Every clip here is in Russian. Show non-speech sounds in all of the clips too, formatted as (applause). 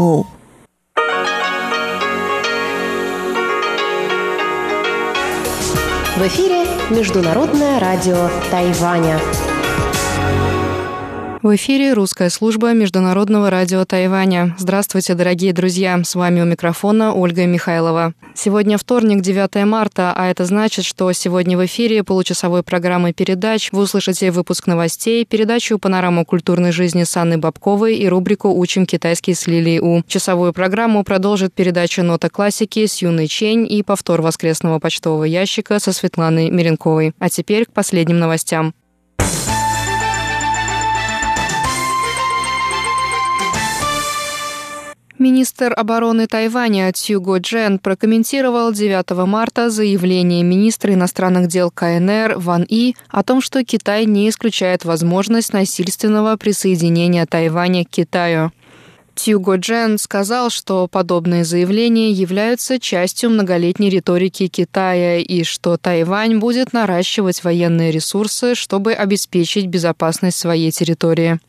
В эфире Международное радио Тайваня. В эфире русская служба Международного радио Тайваня. Здравствуйте, дорогие друзья! С вами у микрофона Ольга Михайлова. Сегодня вторник, 9 марта, а это значит, что сегодня в эфире получасовой программы передач вы услышите выпуск новостей, передачу «Панораму культурной жизни» с Анной Бабковой и рубрику «Учим китайский с Лилией У». Часовую программу продолжит передача «Нота классики» с Юной Чень и повтор воскресного почтового ящика со Светланой Миренковой. А теперь к последним новостям. Министр обороны Тайваня Цюго Джен прокомментировал 9 марта заявление министра иностранных дел КНР Ван И о том, что Китай не исключает возможность насильственного присоединения Тайваня к Китаю. Цюго Джен сказал, что подобные заявления являются частью многолетней риторики Китая и что Тайвань будет наращивать военные ресурсы, чтобы обеспечить безопасность своей территории.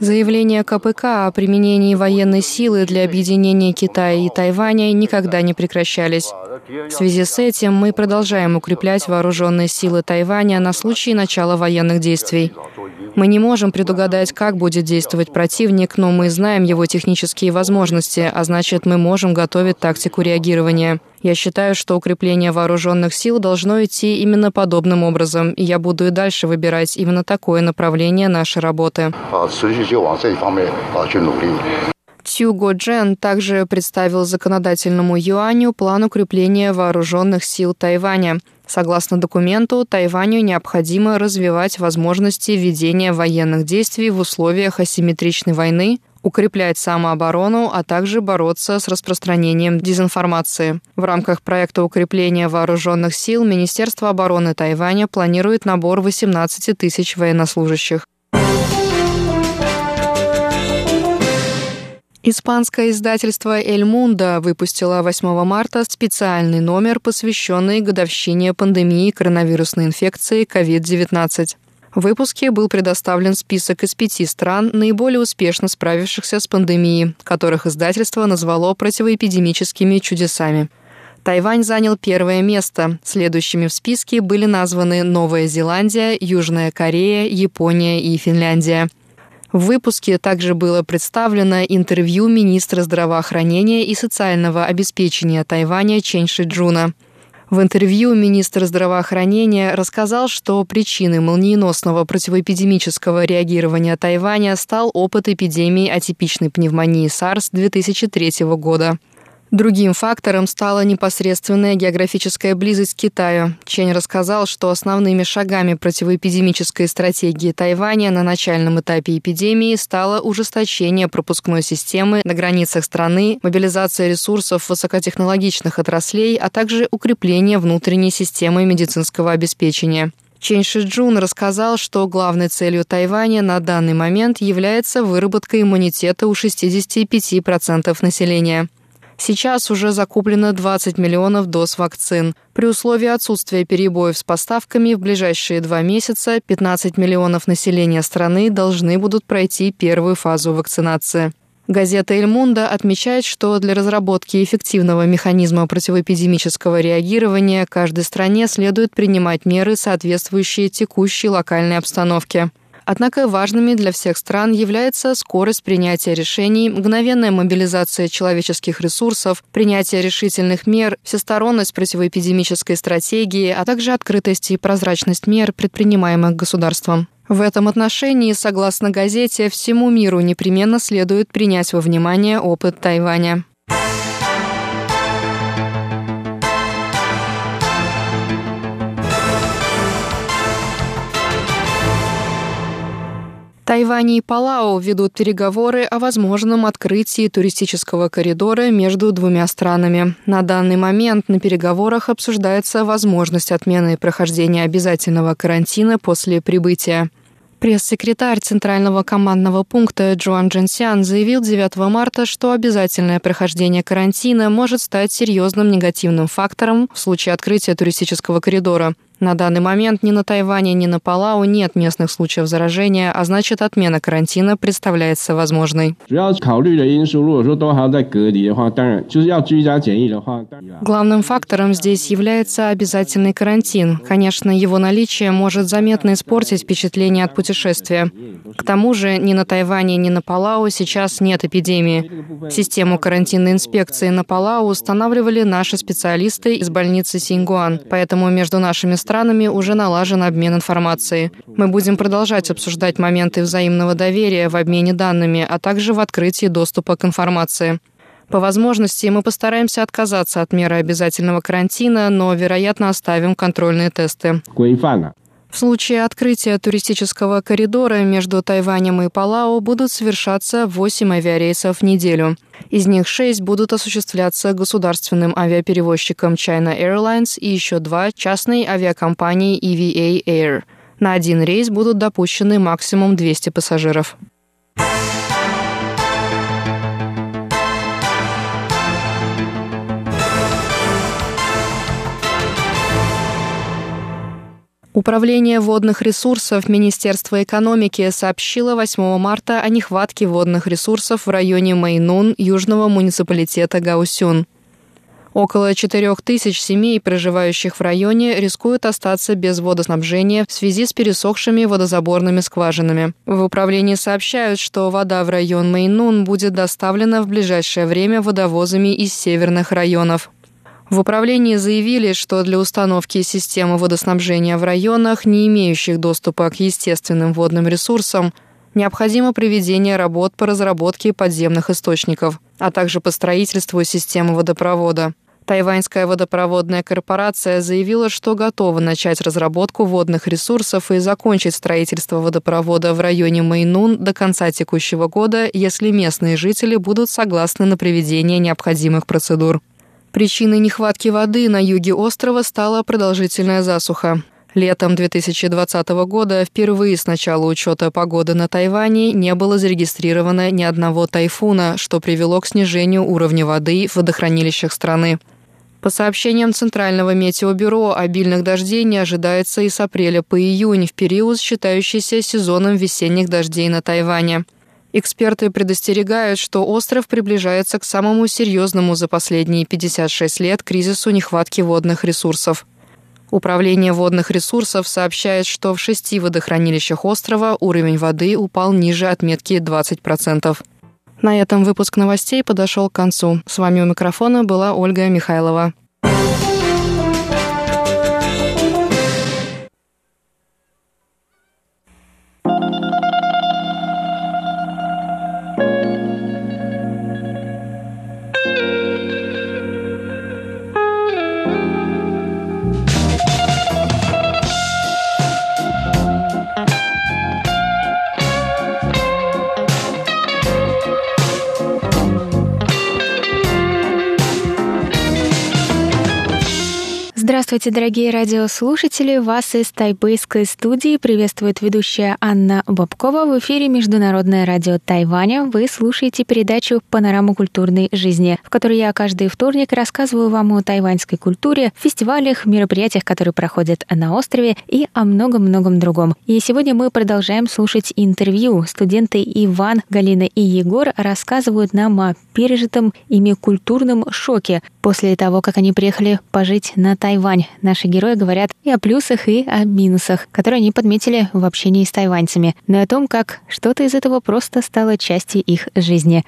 Заявление КПК о применении военной силы для объединения Китая и Тайваня никогда не прекращались. В связи с этим мы продолжаем укреплять вооруженные силы Тайваня на случай начала военных действий. Мы не можем предугадать, как будет действовать противник, но мы знаем его технические возможности, а значит, мы можем готовить тактику реагирования. Я считаю, что укрепление вооруженных сил должно идти именно подобным образом, и я буду и дальше выбирать именно такое направление нашей работы. Цюго Джен также представил законодательному юаню план укрепления вооруженных сил Тайваня. Согласно документу, Тайваню необходимо развивать возможности ведения военных действий в условиях асимметричной войны, укреплять самооборону, а также бороться с распространением дезинформации. В рамках проекта укрепления вооруженных сил Министерство обороны Тайваня планирует набор 18 тысяч военнослужащих. Испанское издательство «Эль Мунда» выпустило 8 марта специальный номер, посвященный годовщине пандемии коронавирусной инфекции COVID-19. В выпуске был предоставлен список из пяти стран, наиболее успешно справившихся с пандемией, которых издательство назвало противоэпидемическими чудесами. Тайвань занял первое место. Следующими в списке были названы Новая Зеландия, Южная Корея, Япония и Финляндия – в выпуске также было представлено интервью министра здравоохранения и социального обеспечения Тайваня Чен Шиджуна. В интервью министр здравоохранения рассказал, что причиной молниеносного противоэпидемического реагирования Тайваня стал опыт эпидемии атипичной пневмонии SARS 2003 года. Другим фактором стала непосредственная географическая близость к Китаю. Чень рассказал, что основными шагами противоэпидемической стратегии Тайваня на начальном этапе эпидемии стало ужесточение пропускной системы на границах страны, мобилизация ресурсов высокотехнологичных отраслей, а также укрепление внутренней системы медицинского обеспечения. Чен Шиджун рассказал, что главной целью Тайваня на данный момент является выработка иммунитета у 65% населения. Сейчас уже закуплено 20 миллионов доз вакцин. При условии отсутствия перебоев с поставками в ближайшие два месяца 15 миллионов населения страны должны будут пройти первую фазу вакцинации. Газета «Эль Мунда» отмечает, что для разработки эффективного механизма противоэпидемического реагирования каждой стране следует принимать меры, соответствующие текущей локальной обстановке. Однако важными для всех стран является скорость принятия решений, мгновенная мобилизация человеческих ресурсов, принятие решительных мер, всесторонность противоэпидемической стратегии, а также открытость и прозрачность мер, предпринимаемых государством. В этом отношении, согласно газете, всему миру непременно следует принять во внимание опыт Тайваня. Тайвань и Палау ведут переговоры о возможном открытии туристического коридора между двумя странами. На данный момент на переговорах обсуждается возможность отмены прохождения обязательного карантина после прибытия. Пресс-секретарь Центрального командного пункта Джоан Дженсян заявил 9 марта, что обязательное прохождение карантина может стать серьезным негативным фактором в случае открытия туристического коридора. На данный момент ни на Тайване, ни на Палау нет местных случаев заражения, а значит отмена карантина представляется возможной. Главным фактором здесь является обязательный карантин. Конечно, его наличие может заметно испортить впечатление от путешествия. К тому же ни на Тайване, ни на Палау сейчас нет эпидемии. Систему карантинной инспекции на Палау устанавливали наши специалисты из больницы Синьгуан, поэтому между нашими странами странами уже налажен обмен информацией. Мы будем продолжать обсуждать моменты взаимного доверия в обмене данными, а также в открытии доступа к информации. По возможности мы постараемся отказаться от меры обязательного карантина, но, вероятно, оставим контрольные тесты. В случае открытия туристического коридора между Тайванем и Палау будут совершаться 8 авиарейсов в неделю. Из них 6 будут осуществляться государственным авиаперевозчиком China Airlines и еще два частной авиакомпании EVA Air. На один рейс будут допущены максимум 200 пассажиров. Управление водных ресурсов Министерства экономики сообщило 8 марта о нехватке водных ресурсов в районе Майнун южного муниципалитета Гаусюн. Около 4 тысяч семей, проживающих в районе, рискуют остаться без водоснабжения в связи с пересохшими водозаборными скважинами. В управлении сообщают, что вода в район Майнун будет доставлена в ближайшее время водовозами из северных районов. В управлении заявили, что для установки системы водоснабжения в районах, не имеющих доступа к естественным водным ресурсам, необходимо проведение работ по разработке подземных источников, а также по строительству системы водопровода. Тайваньская водопроводная корпорация заявила, что готова начать разработку водных ресурсов и закончить строительство водопровода в районе Майнун до конца текущего года, если местные жители будут согласны на проведение необходимых процедур. Причиной нехватки воды на юге острова стала продолжительная засуха. Летом 2020 года впервые с начала учета погоды на Тайване не было зарегистрировано ни одного тайфуна, что привело к снижению уровня воды в водохранилищах страны. По сообщениям Центрального метеобюро, обильных дождей не ожидается и с апреля по июнь, в период, считающийся сезоном весенних дождей на Тайване. Эксперты предостерегают, что остров приближается к самому серьезному за последние 56 лет кризису нехватки водных ресурсов. Управление водных ресурсов сообщает, что в шести водохранилищах острова уровень воды упал ниже отметки 20%. На этом выпуск новостей подошел к концу. С вами у микрофона была Ольга Михайлова. Здравствуйте, дорогие радиослушатели! Вас из тайбэйской студии приветствует ведущая Анна Бабкова. В эфире Международное радио Тайваня. Вы слушаете передачу «Панорама культурной жизни», в которой я каждый вторник рассказываю вам о тайваньской культуре, фестивалях, мероприятиях, которые проходят на острове и о многом-многом другом. И сегодня мы продолжаем слушать интервью. Студенты Иван, Галина и Егор рассказывают нам о пережитом ими культурном шоке после того, как они приехали пожить на Тайвань Тайвань. Наши герои говорят и о плюсах, и о минусах, которые они подметили в общении с тайваньцами, но и о том, как что-то из этого просто стало частью их жизни.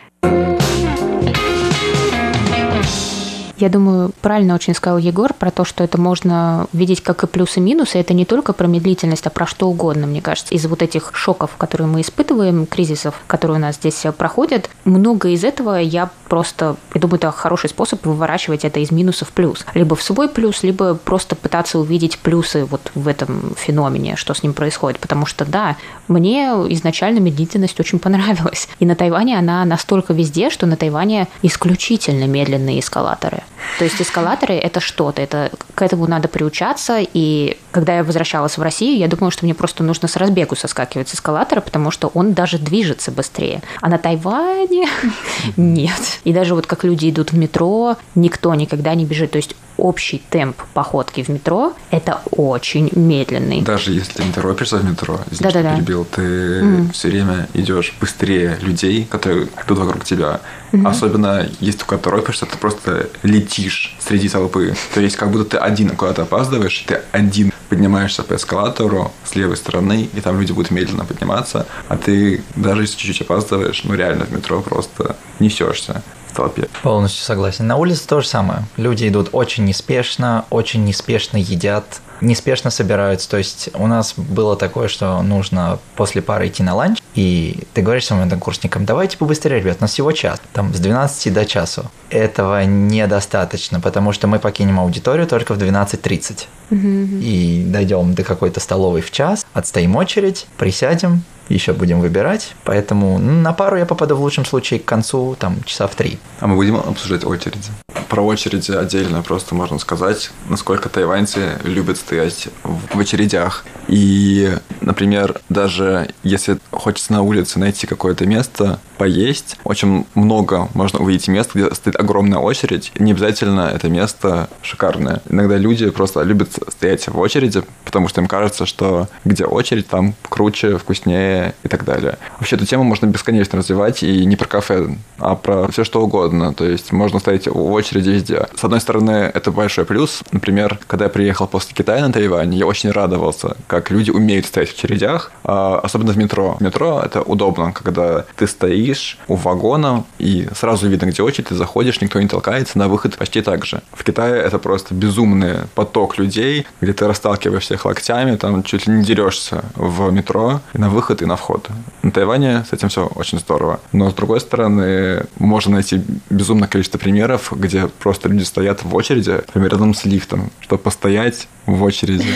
Я думаю, правильно очень сказал Егор про то, что это можно видеть как и плюсы и минусы. Это не только про медлительность, а про что угодно, мне кажется. Из вот этих шоков, которые мы испытываем, кризисов, которые у нас здесь проходят, много из этого я просто, я думаю, это хороший способ выворачивать это из минусов в плюс. Либо в свой плюс, либо просто пытаться увидеть плюсы вот в этом феномене, что с ним происходит. Потому что, да, мне изначально медлительность очень понравилась. И на Тайване она настолько везде, что на Тайване исключительно медленные эскалаторы. То есть эскалаторы – это что-то, это к этому надо приучаться. И когда я возвращалась в Россию, я думала, что мне просто нужно с разбегу соскакивать с эскалатора, потому что он даже движется быстрее. А на Тайване (laughs) нет. И даже вот как люди идут в метро, никто никогда не бежит. То есть общий темп походки в метро – это очень медленный. Даже если ты не торопишься в метро, извини, да, что да, перебил, ты mm. все время идешь быстрее людей, которые идут вокруг тебя. Mm-hmm. Особенно если ты куда-то торопишься, ты просто летишь среди толпы. То есть как будто ты один куда-то опаздываешь, ты один поднимаешься по эскалатору с левой стороны, и там люди будут медленно подниматься, а ты даже если чуть-чуть опаздываешь, ну реально в метро просто несешься толпе. Полностью согласен. На улице то же самое. Люди идут очень неспешно, очень неспешно едят, неспешно собираются. То есть у нас было такое, что нужно после пары идти на ланч, и ты говоришь своим однокурсникам, давайте побыстрее, ребят, у нас всего час, там с 12 до часу. Этого недостаточно, потому что мы покинем аудиторию только в 12.30. Угу. И дойдем до какой-то столовой в час, отстоим очередь, присядем, еще будем выбирать, поэтому на пару я попаду в лучшем случае к концу, там, часа в три. А мы будем обсуждать очереди? Про очереди отдельно просто можно сказать, насколько тайваньцы любят стоять в очередях. И, например, даже если хочется на улице найти какое-то место, поесть, очень много можно увидеть мест, где стоит огромная очередь. Не обязательно это место шикарное. Иногда люди просто любят стоять в очереди, потому что им кажется, что где очередь, там круче, вкуснее и так далее. Вообще эту тему можно бесконечно развивать, и не про кафе, а про все что угодно. То есть можно стоять в очереди везде. С одной стороны, это большой плюс. Например, когда я приехал после Китая на Тайвань, я очень радовался, как люди умеют стоять в очередях, а, особенно в метро. В метро это удобно, когда ты стоишь у вагона, и сразу видно, где очередь, ты заходишь, никто не толкается, на выход почти так же. В Китае это просто безумный поток людей, где ты расталкиваешься их локтями, там чуть ли не дерешься в метро, и на выход, и на вход. На Тайване с этим все очень здорово. Но, с другой стороны, можно найти безумное количество примеров, где просто люди стоят в очереди, например, рядом с лифтом, чтобы постоять в очереди.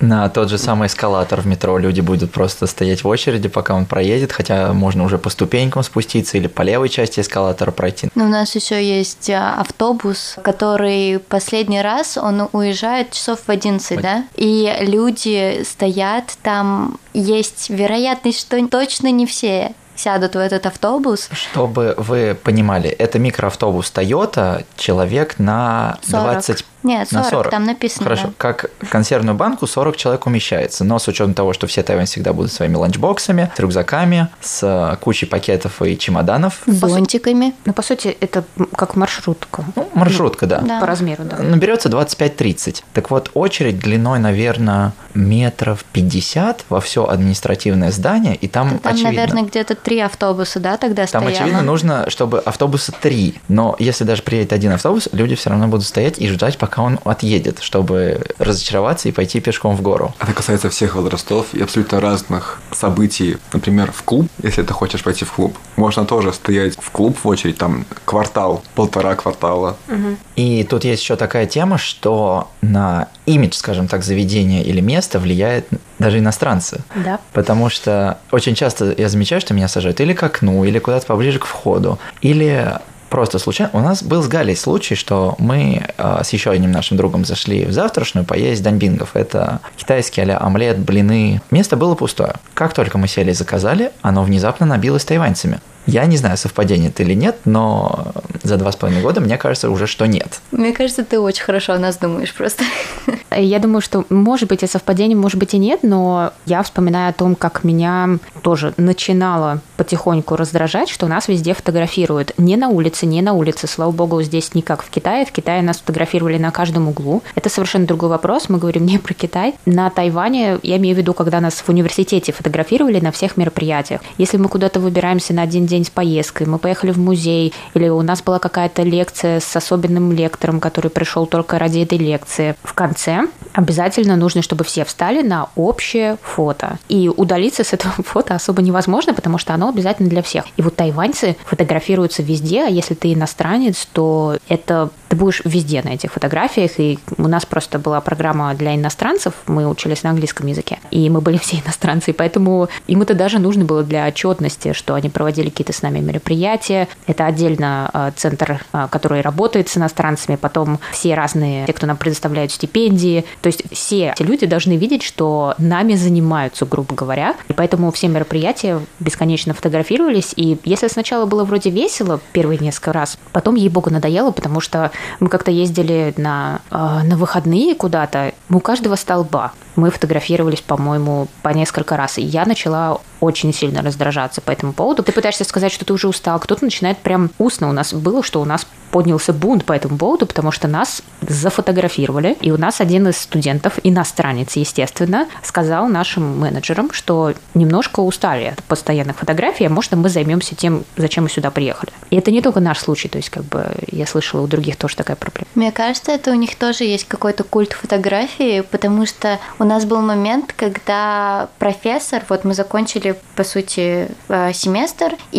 На тот же самый эскалатор в метро люди будут просто стоять в очереди, пока он проедет, хотя можно уже по ступенькам спуститься или по левой части эскалатора пройти. Но у нас еще есть а, автобус, который последний раз, он уезжает часов в 11, да? И люди стоят, там есть вероятность, что точно не все сядут в этот автобус. Чтобы вы понимали, это микроавтобус Toyota, человек на 40. 20 нет, 40, на 40. там написано. Хорошо, да. как консервную банку 40 человек умещается, но с учетом того, что все Тайвань всегда будут своими ланчбоксами, с рюкзаками, с кучей пакетов и чемоданов. С зонтиками. Ну, по сути, это как маршрутка. Ну, маршрутка, да. да. По размеру, да. Наберется 25-30. Так вот, очередь длиной, наверное, метров 50 во все административное здание, и там, там очевидно... наверное, где-то три автобуса, да, тогда там, стояло? Там, очевидно, нужно, чтобы автобуса три. Но если даже приедет один автобус, люди все равно будут стоять и ждать, пока он отъедет, чтобы разочароваться и пойти пешком в гору. Это касается всех возрастов и абсолютно разных событий. Например, в клуб, если ты хочешь пойти в клуб, можно тоже стоять в клуб в очередь, там квартал, полтора квартала. Угу. И тут есть еще такая тема, что на имидж, скажем так, заведения или места влияет даже иностранцы. Да. Потому что очень часто я замечаю, что меня сажают или к окну, или куда-то поближе к входу, или просто случайно. У нас был с Галей случай, что мы э, с еще одним нашим другом зашли в завтрашнюю поесть даньбингов. Это китайский а омлет, блины. Место было пустое. Как только мы сели и заказали, оно внезапно набилось тайваньцами. Я не знаю, совпадение это или нет, но за два с половиной года мне кажется уже, что нет. Мне кажется, ты очень хорошо о нас думаешь просто. (laughs) Я думаю, что может быть и совпадение, может быть и нет, но я вспоминаю о том, как меня тоже начинало потихоньку раздражать, что нас везде фотографируют. Не на улице, не на улице. Слава богу, здесь не как в Китае. В Китае нас фотографировали на каждом углу. Это совершенно другой вопрос. Мы говорим не про Китай. На Тайване, я имею в виду, когда нас в университете фотографировали на всех мероприятиях. Если мы куда-то выбираемся на один день с поездкой, мы поехали в музей, или у нас была какая-то лекция с особенным лектором, который пришел только ради этой лекции. В конце обязательно нужно, чтобы все встали на общее фото. И удалиться с этого (laughs) фото особо невозможно, потому что оно обязательно для всех. И вот тайваньцы фотографируются везде, а если ты иностранец, то это ты будешь везде на этих фотографиях. И у нас просто была программа для иностранцев, мы учились на английском языке, и мы были (laughs) все иностранцы, поэтому им это даже нужно было для отчетности, что они проводили какие-то с нами мероприятия. Это отдельно э, центр, э, который работает с иностранцами, потом все разные, те, кто нам предоставляют стипендии. То есть все эти люди должны видеть, что нами занимаются, грубо говоря. И поэтому все мероприятия бесконечно фотографировались. И если сначала было вроде весело первые несколько раз, потом, ей-богу, надоело, потому что мы как-то ездили на, на выходные куда-то, у каждого столба мы фотографировались, по-моему, по несколько раз. И я начала очень сильно раздражаться по этому поводу. Ты пытаешься сказать, что ты уже устал, кто-то начинает прям устно. У нас было, что у нас поднялся бунт по этому поводу, потому что нас зафотографировали, и у нас один из студентов, иностранец, естественно, сказал нашим менеджерам, что немножко устали от постоянных фотографий, а может, мы займемся тем, зачем мы сюда приехали. И это не только наш случай, то есть, как бы, я слышала, у других тоже такая проблема. Мне кажется, это у них тоже есть какой-то культ фотографии, потому что у нас был момент, когда профессор, вот мы закончили, по сути, э, семестр, и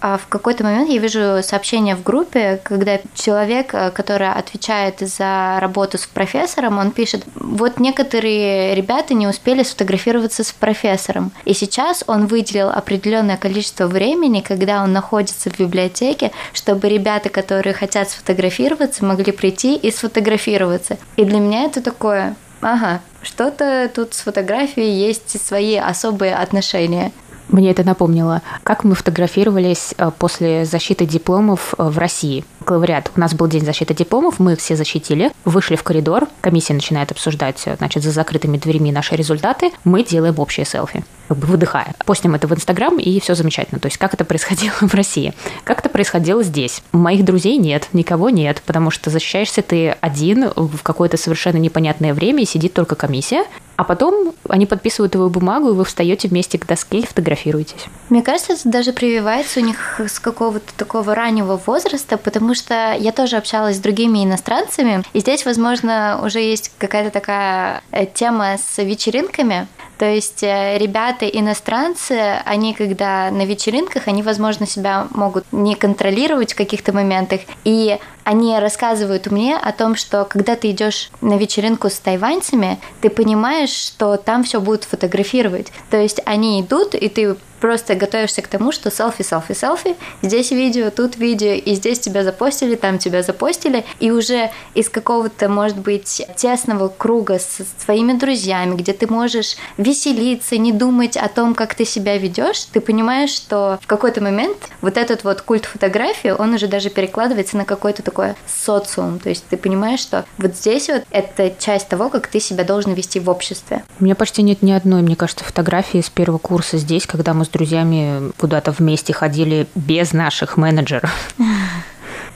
а, в какой-то момент я вижу сообщение в группе, когда человек, э, который отвечает за работу с профессором, он пишет, вот некоторые ребята не успели сфотографироваться с профессором, и сейчас он выделил определенное количество времени, когда он находится в библиотеке, чтобы ребята, которые хотят сфотографироваться, могли прийти и сфотографироваться. И для меня это такое, ага, что-то тут с фотографией есть свои особые отношения. Мне это напомнило, как мы фотографировались э, после защиты дипломов э, в России. Бакалавриат. У нас был день защиты дипломов, мы их все защитили, вышли в коридор, комиссия начинает обсуждать, значит, за закрытыми дверьми наши результаты, мы делаем общие селфи, как бы выдыхая. Постим это в Инстаграм, и все замечательно. То есть, как это происходило (laughs) в России. Как это происходило здесь. Моих друзей нет, никого нет, потому что защищаешься ты один в какое-то совершенно непонятное время, и сидит только комиссия, а потом они подписывают твою бумагу, и вы встаете вместе к доске и фотографируетесь. Мне кажется, это даже прививается у них с какого-то такого раннего возраста, потому что я тоже общалась с другими иностранцами, и здесь, возможно, уже есть какая-то такая э, тема с вечеринками, то есть э, ребята иностранцы, они когда на вечеринках, они, возможно, себя могут не контролировать в каких-то моментах, и они рассказывают мне о том, что когда ты идешь на вечеринку с тайваньцами, ты понимаешь, что там все будут фотографировать. То есть они идут, и ты просто готовишься к тому, что селфи, селфи, селфи, здесь видео, тут видео, и здесь тебя запостили, там тебя запостили, и уже из какого-то, может быть, тесного круга с своими друзьями, где ты можешь веселиться, не думать о том, как ты себя ведешь, ты понимаешь, что в какой-то момент вот этот вот культ фотографии, он уже даже перекладывается на какой-то такой социум, то есть ты понимаешь, что вот здесь вот это часть того, как ты себя должен вести в обществе. У меня почти нет ни одной, мне кажется, фотографии с первого курса здесь, когда мы с друзьями куда-то вместе ходили без наших менеджеров.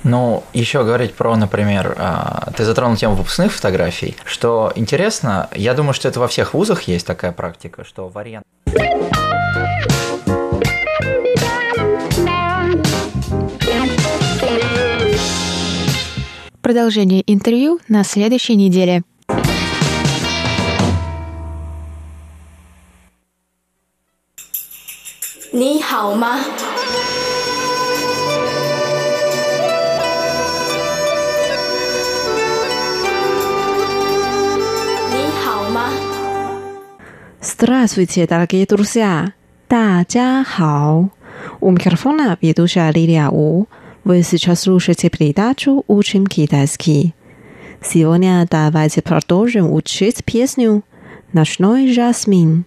Ну, еще говорить про, например, а, ты затронул тему выпускных фотографий. Что интересно, я думаю, что это во всех вузах есть такая практика, что вариант... Продолжение интервью на следующей неделе. 你好吗？你好吗？Здравствуйте, дорогие друзья! 大家好! У микрофона ведущая Лилия У. Вы сейчас слушаете передачу «Учим китайский». Сегодня давайте продолжим учить песню «Ночной жасмин»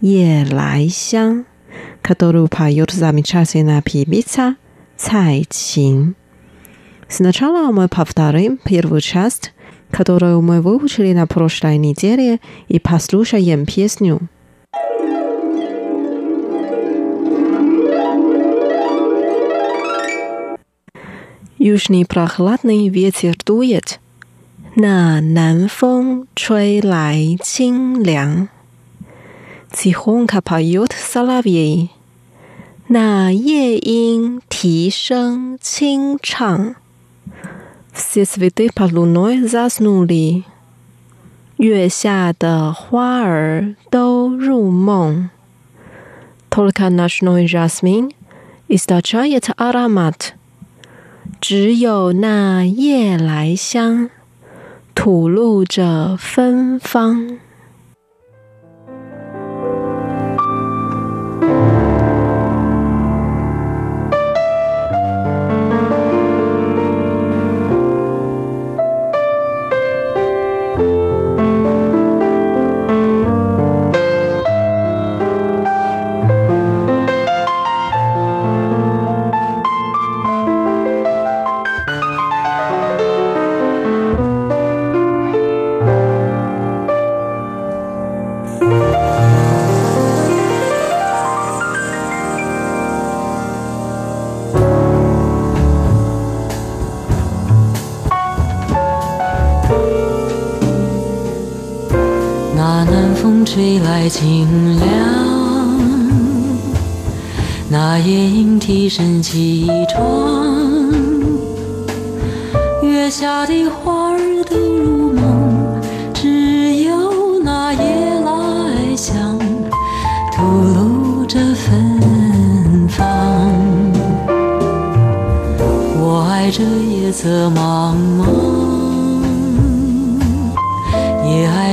夜来香。 которую поет замечательная певица Цай Чин. Сначала мы повторим первую часть, которую мы выучили на прошлой неделе, и послушаем песню. Южный прохладный ветер дует, на Нанфон Чуэй Лай Чин Лян. Тихонько поет соловей, 那夜莺啼声清唱。月下的花儿都入梦。只有那夜来香吐露着芬芳。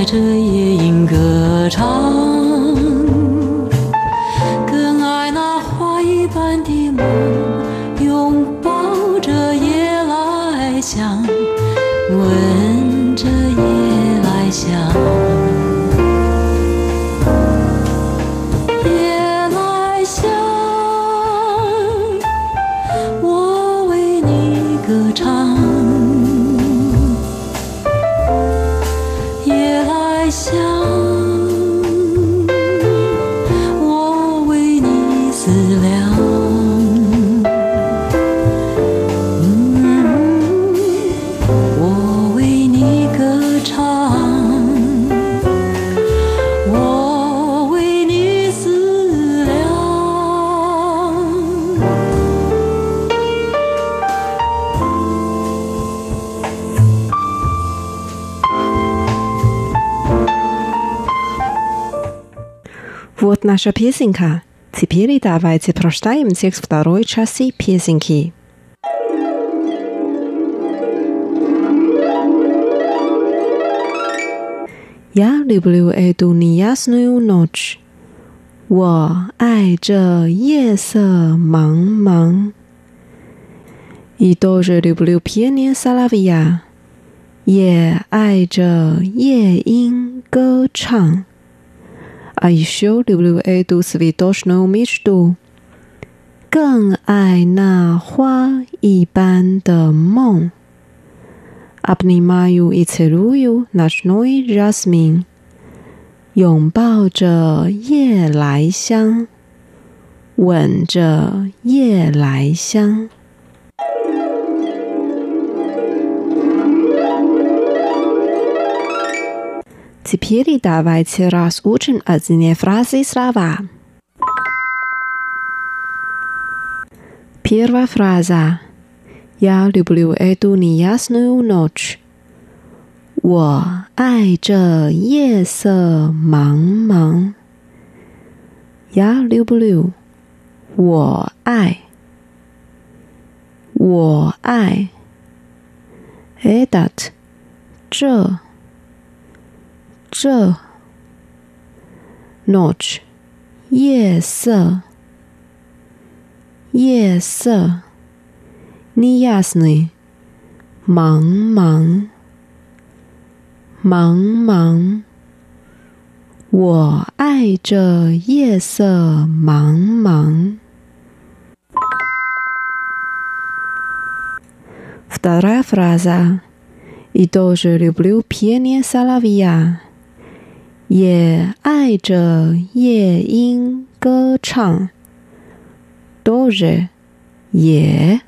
着夜莺歌唱。наша песенка. Теперь давайте прочитаем текст второй части песенки. Я люблю эту неясную ночь. 我爱这夜色茫茫。И тоже люблю пение соловья. 也爱着夜莺歌唱。 А еще люблю эту цветочную мечту，更爱那花一般的梦。Обнимаю и целую ночной жасмин，拥抱着夜来香，吻着夜来香。 Теперь давайте разучим одни фразы и слова. Первая фраза. Я люблю эту неясную ночь. 我爱这夜色茫茫。Я люблю. 我爱。我爱。Этот. 这。 这 notch 夜色夜色 неясный 茫茫茫茫我爱这夜色茫茫。Вторая фраза. И тоже люблю пение соловья. 也爱着夜莺歌唱，do re，也，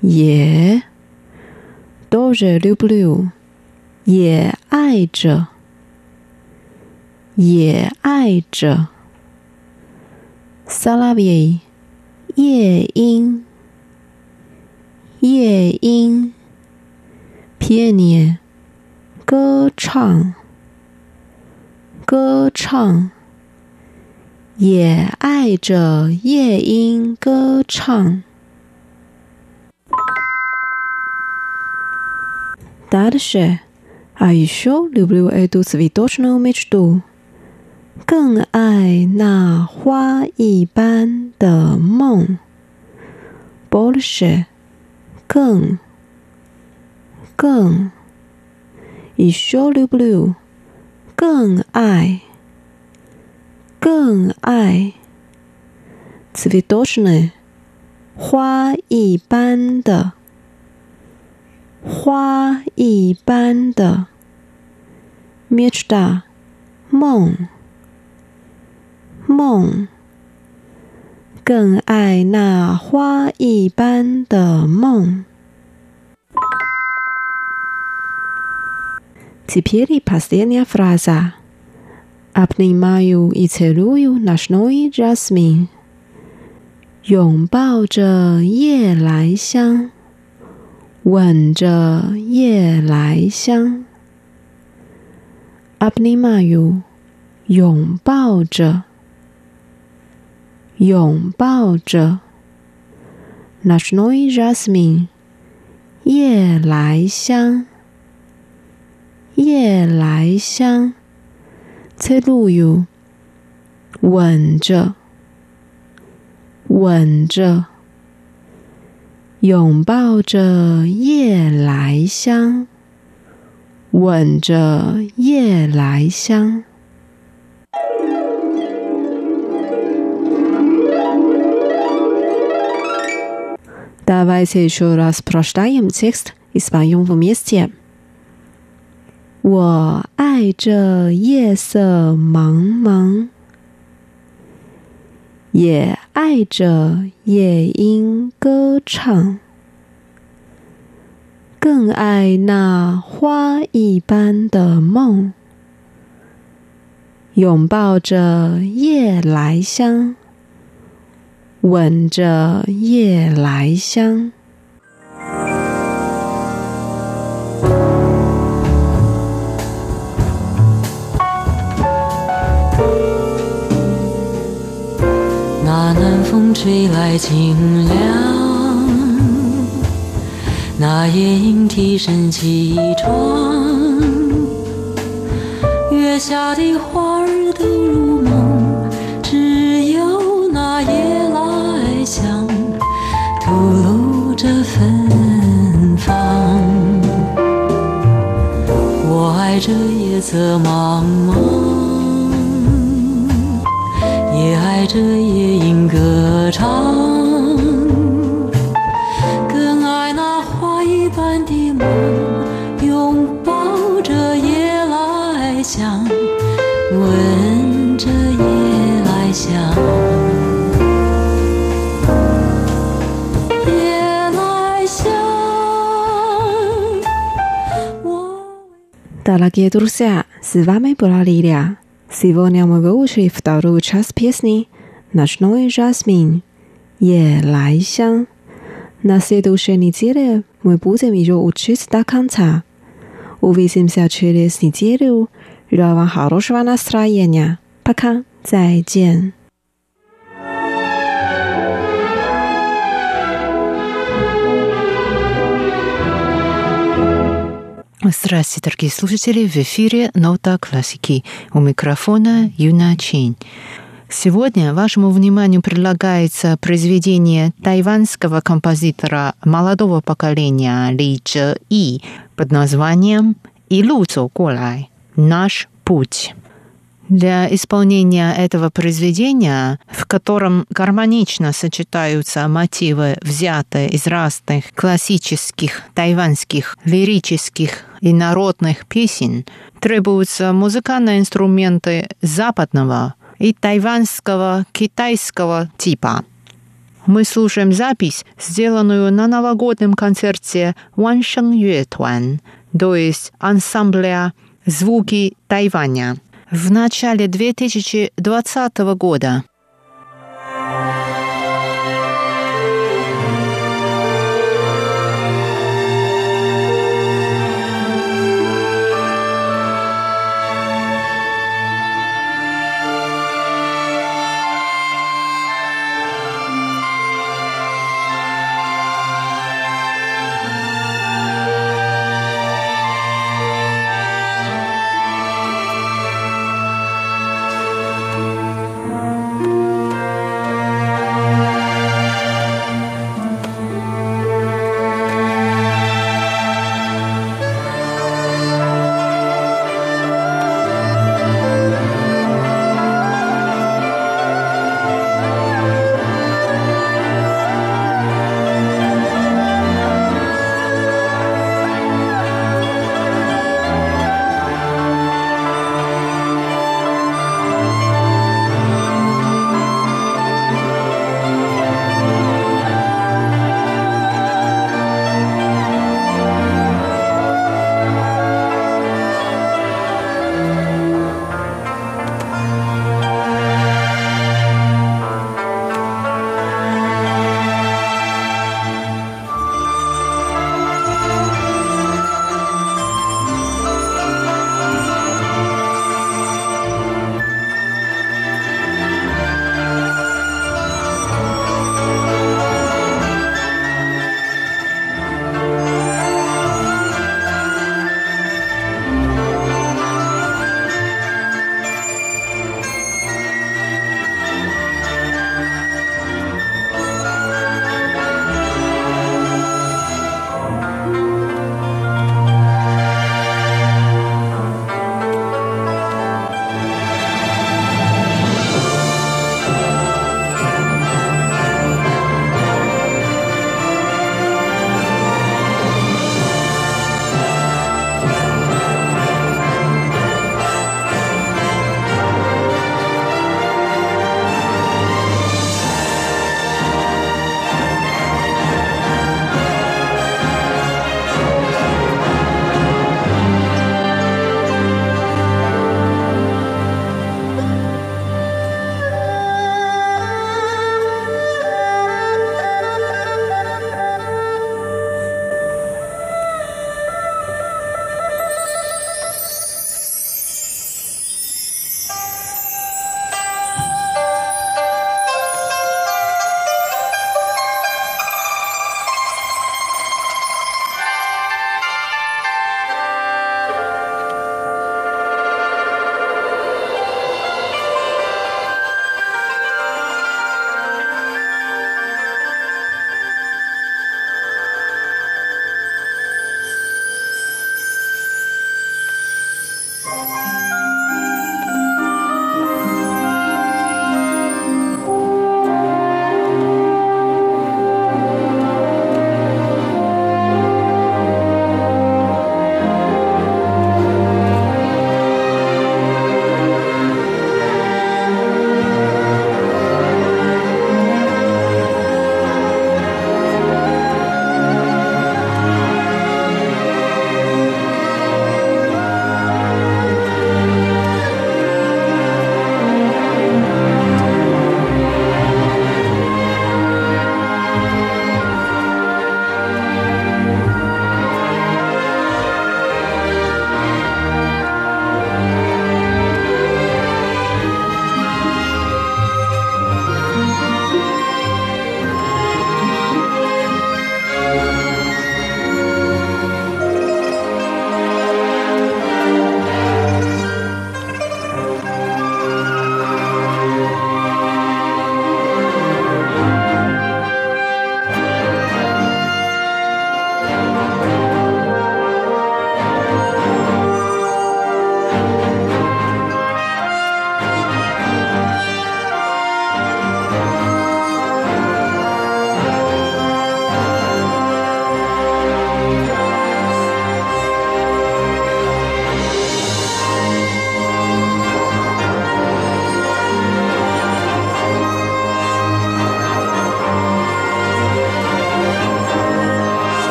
也，do re do re，也爱着，也爱着，salavi，夜莺，夜莺，pianie，歌唱。歌唱，也爱着夜莺歌唱。Дальше, а еще люблю эту цветочную мечту，更爱那花一般的梦。Больше，更，更，еще люблю。 更爱，更爱，цветочный，花一般的，花一般的，мечта，梦，梦，更爱那花一般的梦。 Теперь последняя фраза. Обнимаю и целую ночной жасмин，拥抱着夜来香，吻着夜来香。Обнимаю，拥抱着，拥抱着。Ночной жасмин，夜来香， 夜来香。Целую，吻着，吻着，拥抱着夜来香，吻着夜来香。Давайте еще раз прочитаем текст и споем вместе. 我爱这夜色茫茫，也爱着夜莺歌唱，更爱那花一般的梦，拥抱着夜来香，吻着夜来香。吹来清凉，那夜莺啼声起床，月下的花儿都入梦，只有那夜来香吐露着芬芳。我爱这夜色茫茫。也爱着夜莺歌唱，更爱那花一般的梦，拥抱着夜来香，吻着夜来香。夜来香，我。 Дорогие друзья, с вами была Лилия. Сегодня мы выучили вторую часть песни «Ночной жасмин» «Е лай сян». На следующей неделе мы будем ее учить до конца. Увидимся через неделю. Желаю вам хорошего настроения. Пока. 再见。Здравствуйте, дорогие слушатели! В эфире «Нота классики». У микрофона Юна Чин. Сегодня вашему вниманию предлагается произведение тайванского композитора молодого поколения Ли Чжэ И под названием «Илу Колай. Наш путь». Для исполнения этого произведения, в котором гармонично сочетаются мотивы, взятые из разных классических тайваньских лирических и народных песен, требуются музыкальные инструменты западного и тайваньского китайского типа. Мы слушаем запись, сделанную на новогоднем концерте Ван Шeng Юэ то есть ансамбля «Звуки Тайваня» в начале 2020 года.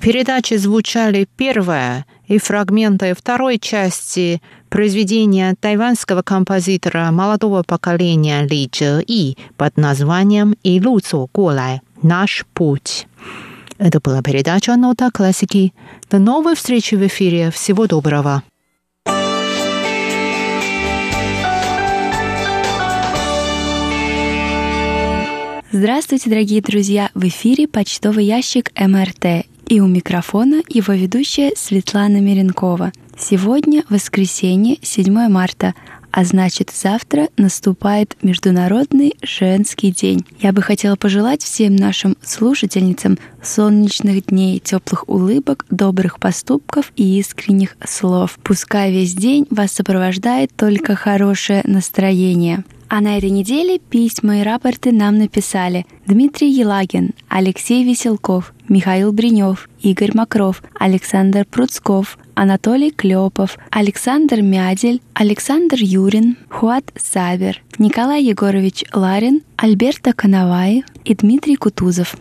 Передаче звучали первая и фрагменты второй части произведения тайванского композитора молодого поколения Ли Чжэ И под названием «И лу цо гуолай» «Наш путь». Это была передача «Нота классики». До новой встречи в эфире. Всего доброго. Здравствуйте, дорогие друзья! В эфире почтовый ящик МРТ. И у микрофона его ведущая Светлана Миренкова. Сегодня воскресенье, 7 марта, а значит завтра наступает Международный женский день. Я бы хотела пожелать всем нашим слушательницам солнечных дней, теплых улыбок, добрых поступков и искренних слов. Пускай весь день вас сопровождает только хорошее настроение. А на этой неделе письма и рапорты нам написали Дмитрий Елагин, Алексей Веселков, Михаил Бринев, Игорь Макров, Александр Пруцков, Анатолий Клепов, Александр Мядель, Александр Юрин, Хуат Сабер, Николай Егорович Ларин, Альберта Коновай и Дмитрий Кутузов.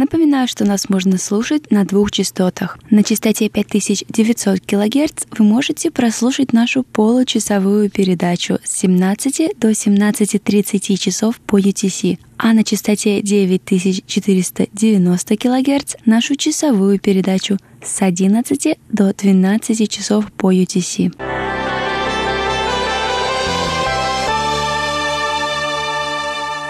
Напоминаю, что нас можно слушать на двух частотах. На частоте 5900 кГц вы можете прослушать нашу получасовую передачу с 17 до 17.30 часов по UTC, а на частоте 9490 кГц нашу часовую передачу с 11 до 12 часов по UTC.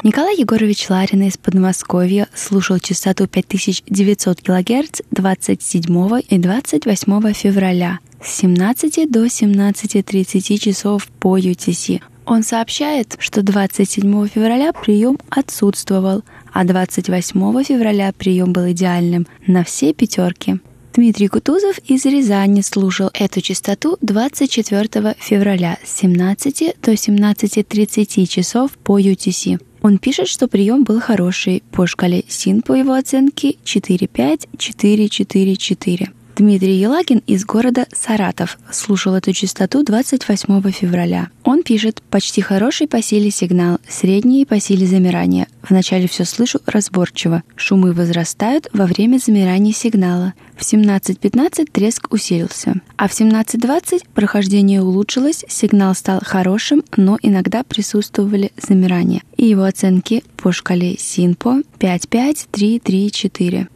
Николай Егорович Ларин из Подмосковья слушал частоту 5900 кГц 27 и 28 февраля с 17 до 17.30 часов по UTC. Он сообщает, что 27 февраля прием отсутствовал, а 28 февраля прием был идеальным на все пятерки. Дмитрий Кутузов из Рязани слушал эту частоту 24 февраля с 17 до 17.30 часов по UTC. Он пишет, что прием был хороший. По шкале СИН по его оценке 4-5-4-4-4. Дмитрий Елагин из города Саратов слушал эту частоту 28 февраля. Он пишет «Почти хороший по силе сигнал, средний по силе замирания. Вначале все слышу разборчиво. Шумы возрастают во время замирания сигнала. В 17.15 треск усилился. А в 17.20 прохождение улучшилось, сигнал стал хорошим, но иногда присутствовали замирания. И его оценки по шкале СИНПО 5-5-3-3-4.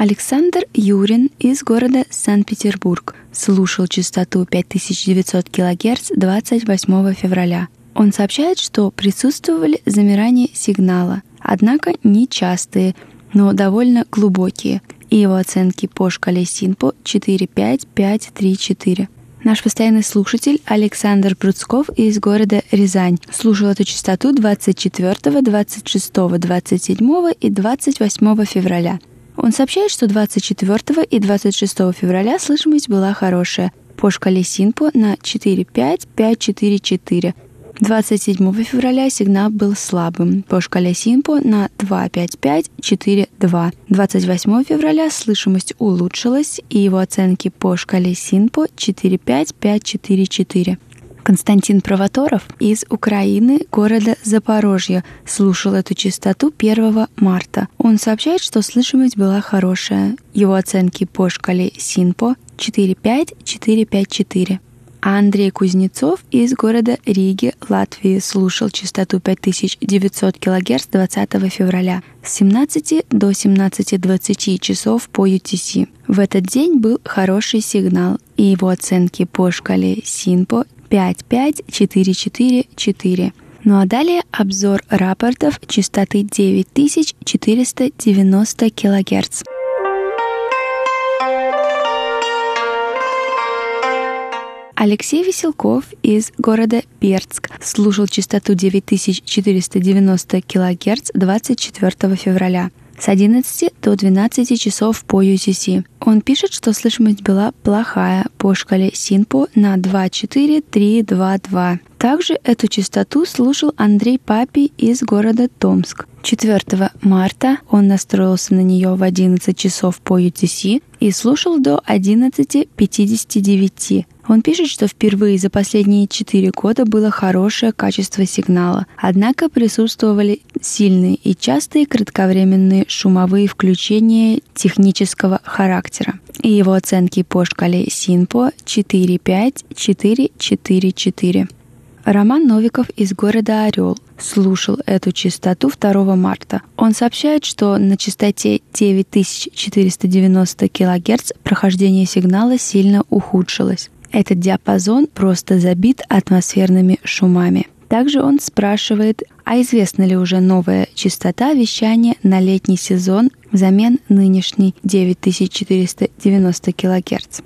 Александр Юрин из города Санкт-Петербург слушал частоту 5900 кГц 28 февраля. Он сообщает, что присутствовали замирания сигнала, однако не частые, но довольно глубокие, и его оценки по шкале СИНПО 4-5-5-3-4. Наш постоянный слушатель Александр Пруцков из города Рязань слушал эту частоту 24, 26, 27 и 28 февраля. Он сообщает, что 24 и 26 февраля слышимость была хорошая по шкале Синпо на 4-5-5-4-4. 27 февраля сигнал был слабым по шкале Синпо на 2-5-5-4-2. 28 февраля слышимость улучшилась, и его оценки по шкале Синпо 4-5-5-4-4. Константин Провоторов из Украины, города Запорожье, слушал эту частоту 1 марта. Он сообщает, что слышимость была хорошая. Его оценки по шкале СИНПО 45454. А Андрей Кузнецов из города Риги, Латвии, слушал частоту 5900 кГц 20 февраля с 17 до 17.20 часов по UTC. В этот день был хороший сигнал, и его оценки по шкале СИНПО 55444. Ну а далее обзор рапортов частоты 9490 кГц. Алексей Веселков из города Бердск слушал частоту 9490 кГц 24 февраля с 11 до 12 часов по UTC. Он пишет, что слышимость была плохая по шкале СИНПО на 2-4-3-2-2. Также эту частоту слушал Андрей Папи из города Томск. 4 марта он настроился на нее в 11 часов по UTC и слушал до 11.59. Он пишет, что впервые за последние 4 года было хорошее качество сигнала, однако присутствовали сильные и частые кратковременные шумовые включения технического характера. И его оценки по шкале СИНПО 4-5-4-4-4. Роман Новиков из города Орел слушал эту частоту 2 марта. Он сообщает, что на частоте 9490 кГц прохождение сигнала сильно ухудшилось. Этот диапазон просто забит атмосферными шумами. Также он спрашивает, а известна ли уже новая частота вещания на летний сезон взамен нынешней 9490 кГц.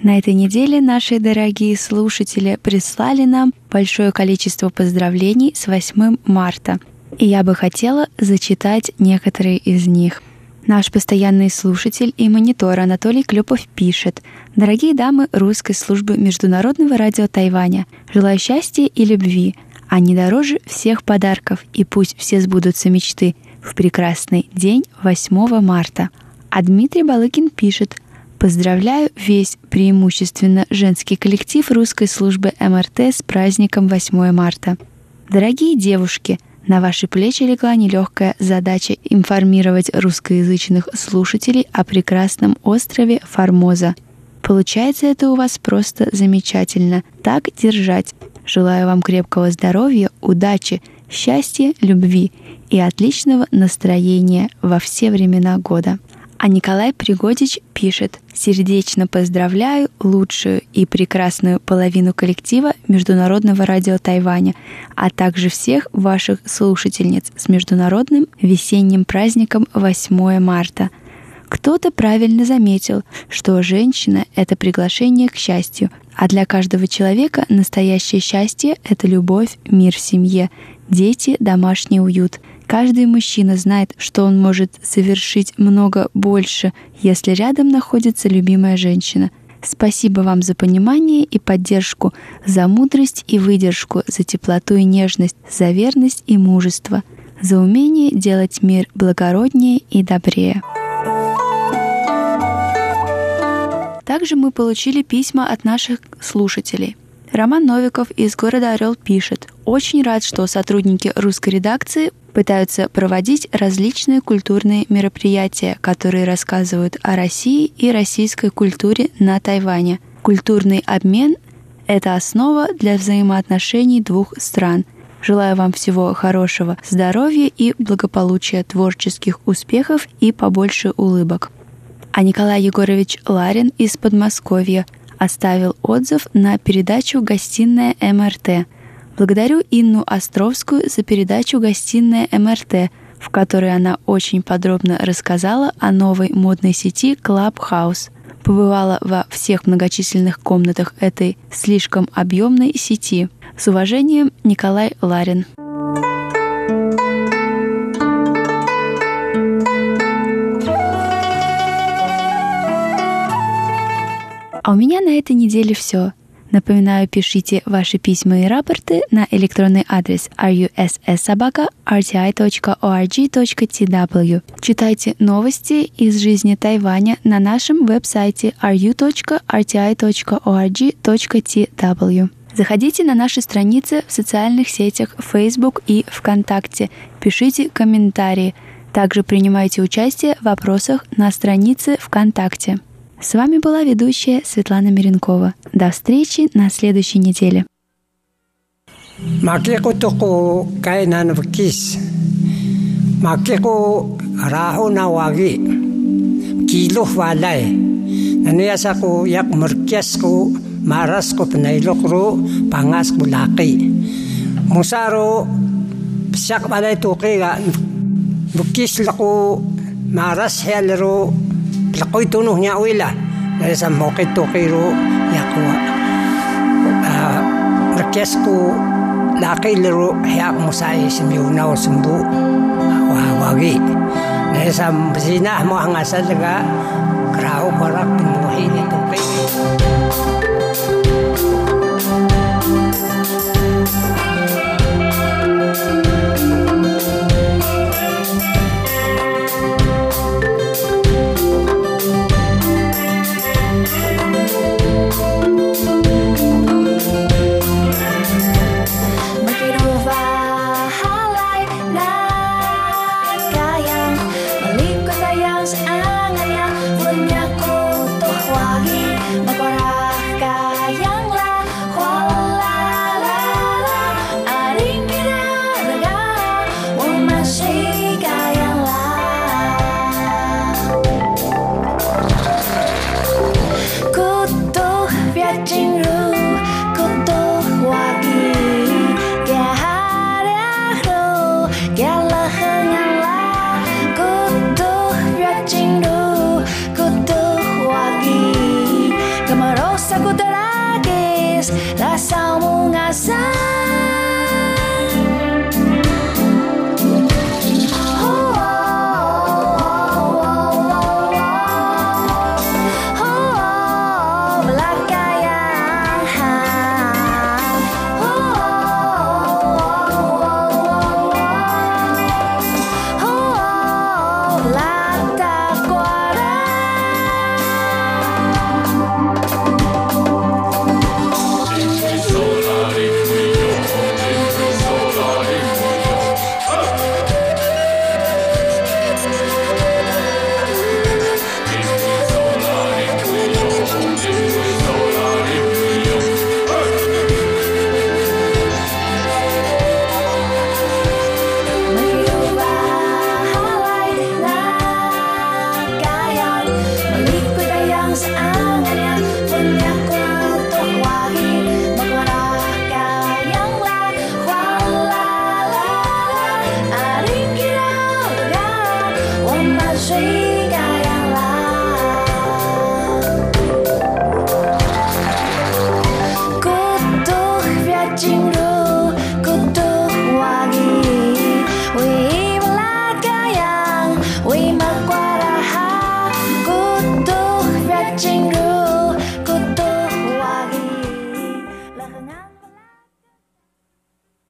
На этой неделе наши дорогие слушатели прислали нам большое количество поздравлений с 8 марта. И я бы хотела зачитать некоторые из них. Наш постоянный слушатель и монитор Анатолий Клюпов пишет. Дорогие дамы русской службы Международного радио Тайваня, желаю счастья и любви. Они дороже всех подарков, и пусть все сбудутся мечты в прекрасный день 8 марта. А Дмитрий Балыкин пишет – Поздравляю весь преимущественно женский коллектив русской службы МРТ с праздником 8 марта. Дорогие девушки, на ваши плечи легла нелегкая задача информировать русскоязычных слушателей о прекрасном острове Формоза. Получается это у вас просто замечательно. Так держать. Желаю вам крепкого здоровья, удачи, счастья, любви и отличного настроения во все времена года. А Николай Пригодич пишет «Сердечно поздравляю лучшую и прекрасную половину коллектива Международного радио Тайваня, а также всех ваших слушательниц с международным весенним праздником 8 марта. Кто-то правильно заметил, что женщина — это приглашение к счастью, а для каждого человека настоящее счастье — это любовь, мир в семье, дети, домашний уют — Каждый мужчина знает, что он может совершить много больше, если рядом находится любимая женщина. Спасибо вам за понимание и поддержку, за мудрость и выдержку, за теплоту и нежность, за верность и мужество, за умение делать мир благороднее и добрее. Также мы получили письма от наших слушателей – Роман Новиков из города Орел пишет. Очень рад, что сотрудники русской редакции пытаются проводить различные культурные мероприятия, которые рассказывают о России и российской культуре на Тайване. Культурный обмен – это основа для взаимоотношений двух стран. Желаю вам всего хорошего, здоровья и благополучия, творческих успехов и побольше улыбок. А Николай Егорович Ларин из Подмосковья – оставил отзыв на передачу «Гостиная МРТ». Благодарю Инну Островскую за передачу «Гостиная МРТ», в которой она очень подробно рассказала о новой модной сети Clubhouse. Побывала во всех многочисленных комнатах этой слишком объемной сети. С уважением, Николай Ларин. А у меня на этой неделе все. Напоминаю, пишите ваши письма и рапорты на электронный адрес russsobaka.rti.org.tw. Читайте новости из жизни Тайваня на нашем веб-сайте ru.rti.org.tw. Заходите на наши страницы в социальных сетях Facebook и ВКонтакте. Пишите комментарии. Также принимайте участие в вопросах на странице ВКонтакте. С вами была ведущая Светлана Миренкова. До встречи на следующей неделе. Макекутуку кайнан вкис. Макеку рахуна ваги. Килух валай. Naniyasako yak murkias ko maras ko pinailok ro pangas ko laki. Musaro siyak balay Lakoy tunuh niya uwi lah. Kaya sa mokito kiro, niya kuwa. Rekes ko, laki liru, haya mo sa isimiyunaw sumbu. Wawagi. Kaya sa sinah mo ang las